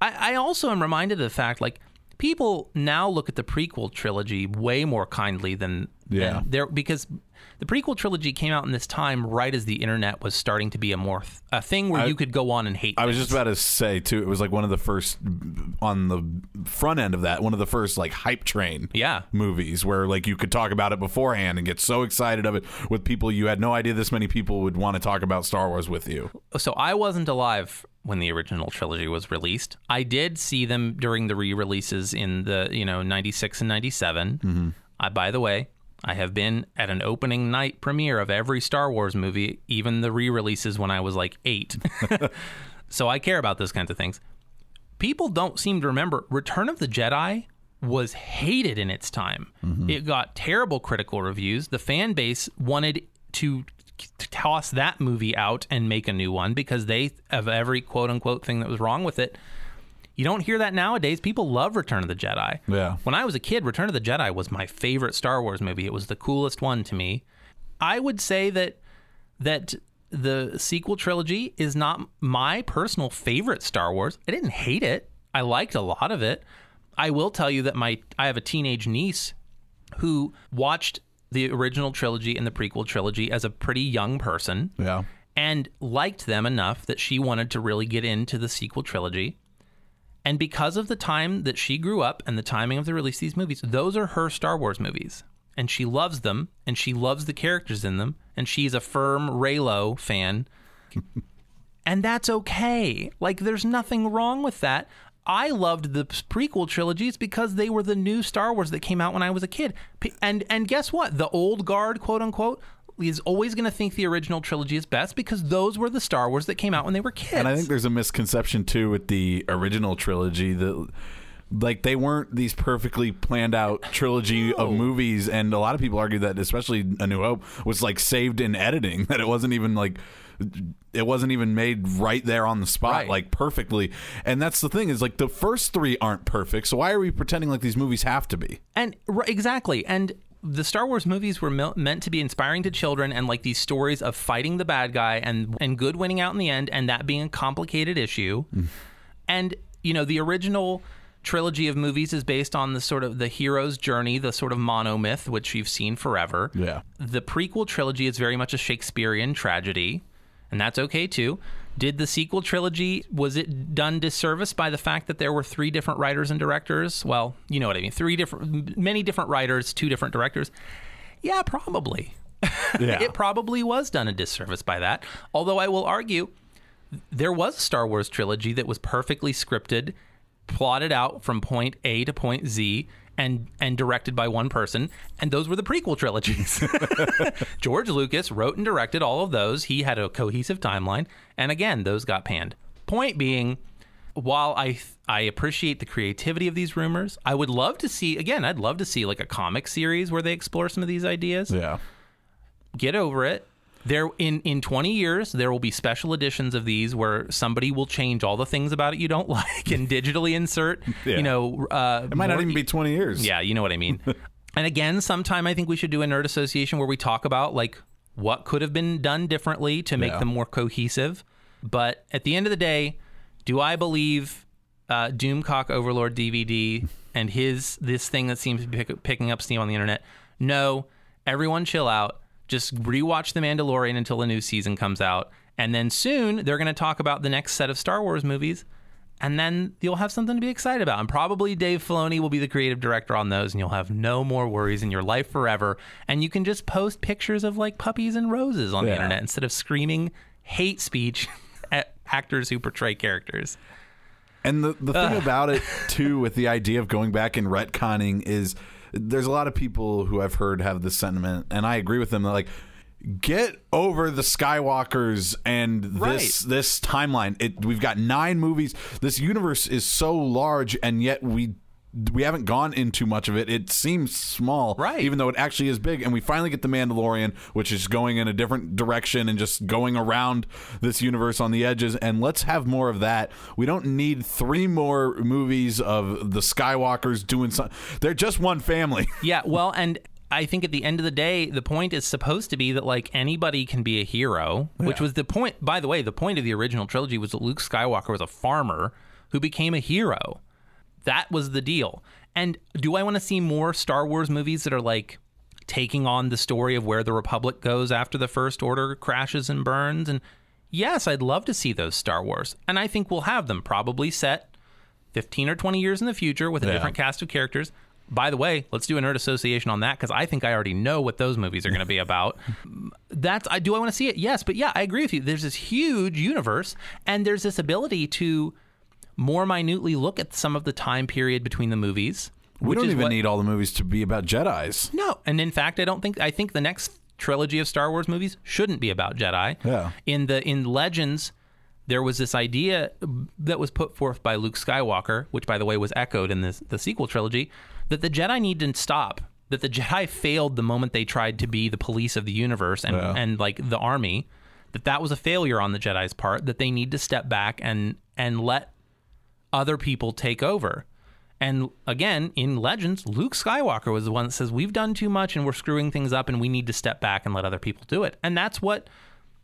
I, I also am reminded of the fact, like, people now look at the prequel trilogy way more kindly than, Yeah. than there because the prequel trilogy came out in this time right as the internet was starting to be a more th- a thing where I- you could go on and hate. I was just about to say too. It was like one of the first on the front end of that. One of the first like hype train, Yeah. movies where like you could talk about it beforehand and get so excited of it with people you had no idea this many people would want to talk about Star Wars with you. so I wasn't alive when the original trilogy was released. I did see them during the re-releases in the you know '96 and '97. Mm-hmm. I, by the way, I have been at an opening night premiere of every Star Wars movie, even the re-releases when I was like eight. so I care about those kinds of things. People don't seem to remember Return of the Jedi was hated in its time. Mm-hmm. It got terrible critical reviews. The fan base wanted to to toss that movie out and make a new one because they of every quote unquote thing that was wrong with it. You don't hear that nowadays. People love Return of the Jedi. Yeah. When I was a kid, Return of the Jedi was my favorite Star Wars movie. It was the coolest one to me. I would say that that the sequel trilogy is not my personal favorite Star Wars. I didn't hate it. I liked a lot of it. I will tell you that my I have a teenage niece who watched the original trilogy and the prequel trilogy as a pretty young person Yeah. and liked them enough that she wanted to really get into the sequel trilogy. And because of the time that she grew up and the timing of the release of these movies, those are her Star Wars movies. And she loves them and she loves the characters in them. And she's a firm Reylo fan. and that's okay. Like, there's nothing wrong with that. I loved the prequel trilogies because they were the new Star Wars that came out when I was a kid. And and guess what? The old guard, quote unquote, is always going to think the original trilogy is best because those were the Star Wars that came out when they were kids. And I think there's a misconception too with the original trilogy that like they weren't these perfectly planned out trilogy of movies and a lot of people argue that especially A New Hope was like saved in editing that it wasn't even like it wasn't even made right there on the spot Right. like perfectly and that's the thing is like the first three aren't perfect so why are we pretending like these movies have to be And r- exactly. And the Star Wars movies were mel- meant to be inspiring to children and like these stories of fighting the bad guy and and good winning out in the end and that being a complicated issue. Mm. And you know, the original trilogy of movies is based on the sort of the hero's journey, the sort of monomyth which you've seen forever. Yeah. The prequel trilogy is very much a Shakespearean tragedy, and that's okay too. Did the sequel trilogy was it done disservice by the fact that there were three different writers and directors? Well, you know what I mean. Three different many different writers, two different directors. Yeah, probably. yeah It probably was done a disservice by that. Although I will argue there was a Star Wars trilogy that was perfectly scripted, plotted out from point A to point Z, and and directed by one person, and those were the prequel trilogies. George Lucas wrote and directed all of those. He had a cohesive timeline, and again, those got panned. Point being, while I I appreciate the creativity of these rumors, I would love to see again. I'd love to see like a comic series where they explore some of these ideas yeah get over it. There in in 20 years there will be special editions of these where somebody will change all the things about it you don't like and digitally insert, Yeah. you know, uh it might not even be 20 years Yeah, you know what I mean. and again, sometime I think we should do a nerd association where we talk about like what could have been done differently to make Yeah. them more cohesive. But at the end of the day, do I believe uh, Doomcock Overlord DVD and his this thing that seems to be pick, picking up steam on the internet? No. Everyone chill out. Just rewatch The Mandalorian until the new season comes out. And then soon they're going to talk about the next set of Star Wars movies. And then you'll have something to be excited about. And probably Dave Filoni will be the creative director on those, and you'll have no more worries in your life forever. And you can just post pictures of like puppies and roses on the internet instead of screaming hate speech at actors who portray characters. And the, the thing about it too, with the idea of going back and retconning, is there's a lot of people who I've heard have this sentiment, and I agree with them. They're like, get over the Skywalkers and this Right. this timeline. It we've got nine movies. This universe is so large, and yet we. We haven't gone into much of it. It seems small, Right. Even though it actually is big, and we finally get the Mandalorian, which is going in a different direction and just going around this universe on the edges. And let's have more of that. We don't need three more movies of the Skywalkers doing something. They're just one family. Yeah, well, and I think at the end of the day, the point is supposed to be that like anybody can be a hero, which was the point. By the way, the point of the original trilogy was that Luke Skywalker was a farmer who became a hero. That was the deal. And do I want to see more Star Wars movies that are like taking on the story of where the Republic goes after the First Order crashes and burns? And yes, I'd love to see those Star Wars. And I think we'll have them probably set 15 or 20 years in the future with a Yeah. different cast of characters. By the way, let's do a nerd association on that because I think I already know what those movies are going to be about. That's I do I want to see it? Yes, but yeah, I agree with you. There's this huge universe, and there's this ability to more minutely look at some of the time period between the movies. We which don't even what- need all the movies to be about Jedi's. no, and in fact, I don't think I think the next trilogy of Star Wars movies shouldn't be about Jedi. Yeah. In the in Legends, there was this idea that was put forth by Luke Skywalker, which by the way was echoed in this the sequel trilogy, that the Jedi need to stop. That the Jedi failed the moment they tried to be the police of the universe and Yeah. and like the army. That that was a failure on the Jedi's part. That they need to step back and and let other people take over. And again, in Legends, Luke Skywalker was the one that says we've done too much and we're screwing things up and we need to step back and let other people do it. And that's what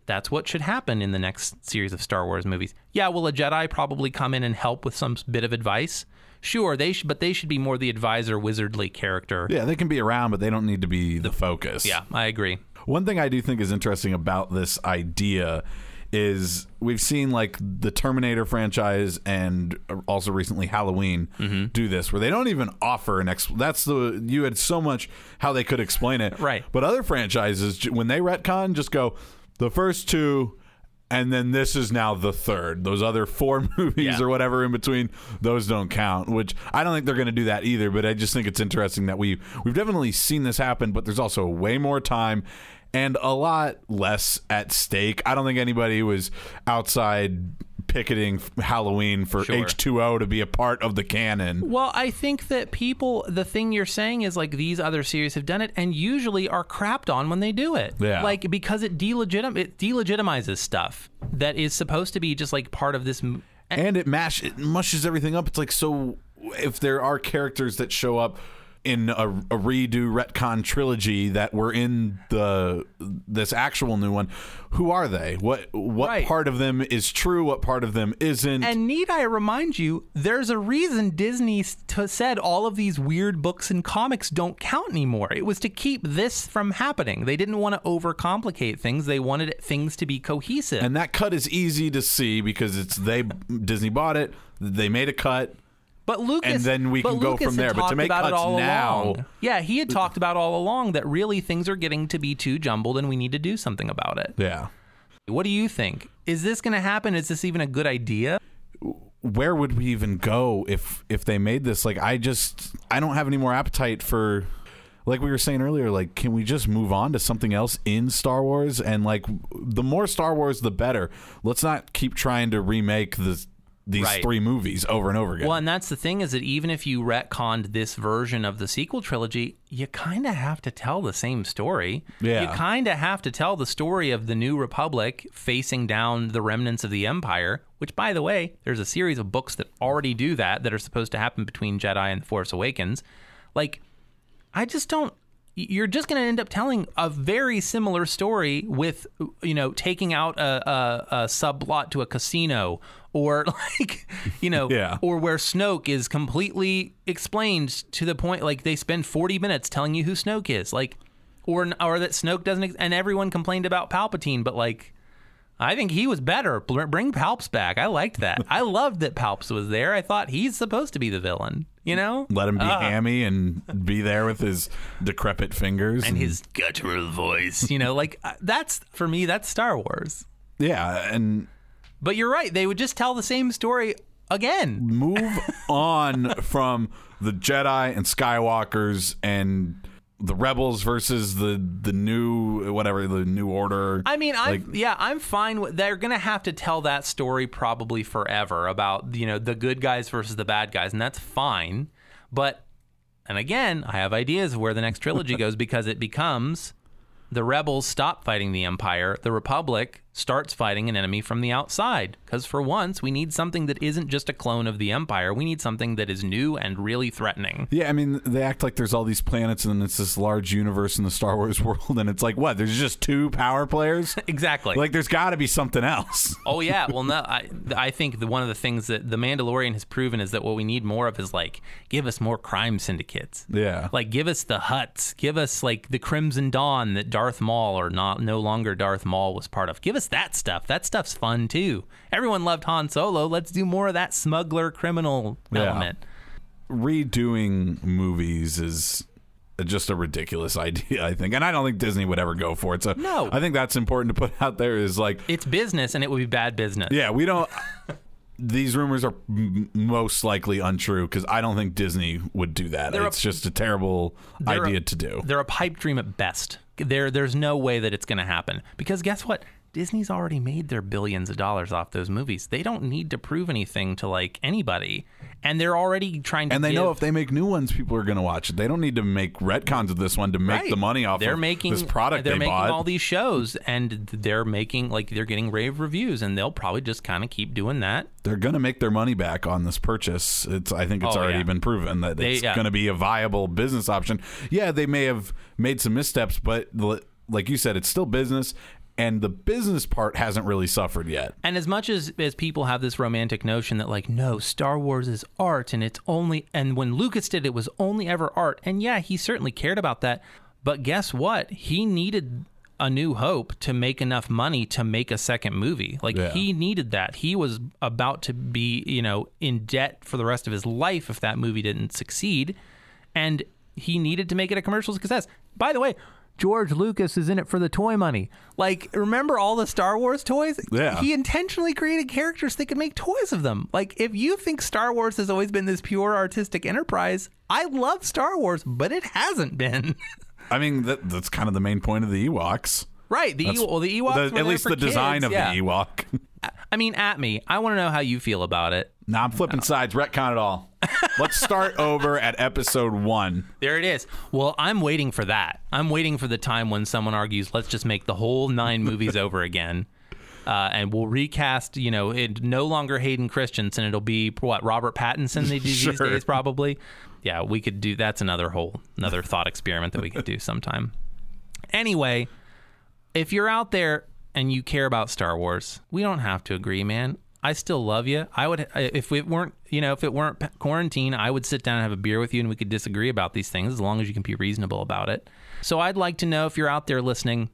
that's what should happen in the next series of Star Wars movies. Yeah, will a Jedi probably come in and help with some bit of advice? Sure, they should, but they should be more the advisor, wizardly character. Yeah, they can be around, but they don't need to be the focus. Yeah, I agree. One thing I do think is interesting about this idea is we've seen like the Terminator franchise and also recently Halloween Mm-hmm. do this where they don't even offer an ex. That's the you had so much how they could explain it, Right. But other franchises when they retcon, just go the first two. and then this is now the third. Those other four movies Yeah. or whatever in between, those don't count. Which I don't think they're going to do that either. But I just think it's interesting that we we've definitely seen this happen, but there's also way more time and a lot less at stake. I don't think anybody was outside picketing Halloween for Sure. H2O to be a part of the canon. Well, I think that people, the thing you're saying is like these other series have done it and usually are crapped on when they do it. Yeah. Like because it delegitim it delegitimizes stuff that is supposed to be just like part of this. m- and it mash it mushes everything up. It's like so if there are characters that show up in a, a redo retcon trilogy that were in the this actual new one, who are they? What what Right. part of them is true? What part of them isn't? And need I remind you, there's a reason Disney t- said all of these weird books and comics don't count anymore. It was to keep this from happening. They didn't want to overcomplicate things. They wanted things to be cohesive. and that cut is easy to see because it's they Disney bought it. They made a cut. But Lucas, And then we can go Lucas from had there. But to talked make about it cuts all now- along. yeah, he had talked about all along that really things are getting to be too jumbled, and we need to do something about it. Yeah. What do you think? Is this going to happen? Is this even a good idea? where would we even go if if they made this like i just i don't have any more appetite for like we were saying earlier like can we just move on to something else in star wars and like the more star wars the better let's not keep trying to remake the these Right. three movies over and over again Well, and that's the thing is that even if you retconned this version of the sequel trilogy, you kind of have to tell the same story. Yeah. You kind of have to tell the story of the New Republic facing down the remnants of the Empire, which, by the way, there's a series of books that already do that that are supposed to happen between Jedi and Force Awakens. Like, I just don't. You're just going to end up telling a very similar story with, you know, taking out a, a, a subplot to a casino, or like, you know, Yeah. or where Snoke is completely explained to the point, like they spend 40 minutes telling you who Snoke is, like, or or that Snoke doesn't, ex- and everyone complained about Palpatine, but like. I think he was better. Bring Palps back. I liked that. I loved that Palps was there. I thought he's supposed to be the villain. You know, let him be Ah. hammy and be there with his decrepit fingers and his guttural voice. You know, like uh, that's for me. That's Star Wars. yeah and But you're right. They would just tell the same story again. move on from the Jedi and Skywalkers and the rebels versus the the new whatever the new order. I mean, I'm Like- yeah, I'm fine. With, they're gonna have to tell that story probably forever about you know the good guys versus the bad guys, and that's fine. But and again, I have ideas of where the next trilogy goes because it becomes the rebels stop fighting the empire, the republic starts fighting an enemy from the outside. Because for once, we need something that isn't just a clone of the empire. We need something that is new and really threatening. Yeah, I mean, they act like there's all these planets and it's this large universe in the Star Wars world, and it's like, what? There's just two power players? Exactly. like, there's got to be something else. Oh yeah, well no, I I think the, one of the things that the Mandalorian has proven is that what we need more of is like give us more crime syndicates. Yeah. Like give us the Hutts, give us like the Crimson Dawn that Darth Maul or not no longer Darth Maul was part of. Give us that stuff. That stuff's fun too. Everyone loved Han Solo. Let's do more of that smuggler criminal Yeah. element. Redoing movies is just a ridiculous idea, I think, and I don't think Disney would ever go for it. So No. I think that's important to put out there. Is like, It's business and it would be bad business. yeah, we don't. These rumors are m- most likely untrue because I don't think Disney would do that. They're a- it's just a terrible They're a- idea to do. They're a pipe dream at best. There, there's no way that it's going to happen because guess what? Disney's already made their billions of dollars off those movies. They don't need to prove anything to like anybody, and they're already trying to. And they give, know if they make new ones, people are going to watch it. They don't need to make retcons of this one to make Right. the money off they're of making this product They're they making bought. all these shows, and they're making like they're getting rave reviews, and they'll probably just kind of keep doing that. they're going to make their money back on this purchase. It's I think it's Oh, already yeah. been proven that They- it's yeah. going to be a viable business option. Yeah, they may have made some missteps, but like you said, it's still business, and the business part hasn't really suffered yet. And as much as as people have this romantic notion that like no, Star Wars is art and it's only and when Lucas did it was only ever art. And yeah, he certainly cared about that. But guess what? He needed a new hope to make enough money to make a second movie. Like Yeah. he needed that. He was about to be, you know, in debt for the rest of his life if that movie didn't succeed. And he needed to make it a commercial success. By the way, George Lucas is in it for the toy money. Like, remember all the Star Wars toys? Yeah. He intentionally created characters that could make toys of them. Like, if you think Star Wars has always been this pure artistic enterprise, I love Star Wars, but it hasn't been. I mean, that, that's kind of the main point of the Ewoks. right. The, Ew- well, the Ewoks. the- at least the design of yeah. the Ewok. I mean, at me. I want to know how you feel about it. now I'm flipping sides. Retcon it all. Let's start over at episode one. There it is. Well, I'm waiting for that. I'm waiting for the time when someone argues, let's just make the whole nine movies over again. Uh, and we'll recast, you know, it no longer Hayden Christensen. It'll be what Robert Pattinson they do these Sure. days, probably. Yeah, we could do. That's another whole another thought experiment that we could do sometime. Anyway, if you're out there and you care about Star Wars, we don't have to agree, man. I still love you. I would if it weren't, you know, if it weren't quarantine, I would sit down and have a beer with you and we could disagree about these things as long as you can be reasonable about it. So I'd like to know if you're out there listening,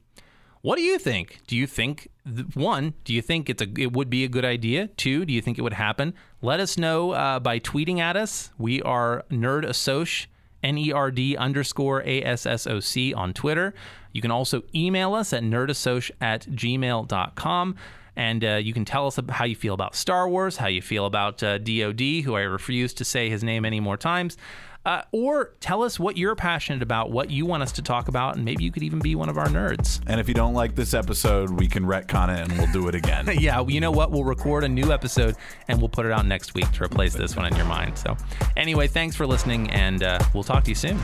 what do you think? Do you think one? Do you think it's a it would be a good idea? Two? Do you think it would happen? Let us know uh, by tweeting at us. We are Nerd Assoc, N E R D underscore A S S O C on Twitter. You can also email us at nerdassoc at gmail.com. And uh, you can tell us how you feel about Star Wars, how you feel about uh, DOD, who I refuse to say his name any more times. Uh, or tell us what you're passionate about, what you want us to talk about, and maybe you could even be one of our nerds. And if you don't like this episode, we can retcon it and we'll do it again. yeah, you know what? We'll record a new episode and we'll put it out next week to replace this one in your mind. So, anyway, thanks for listening, and uh, we'll talk to you soon.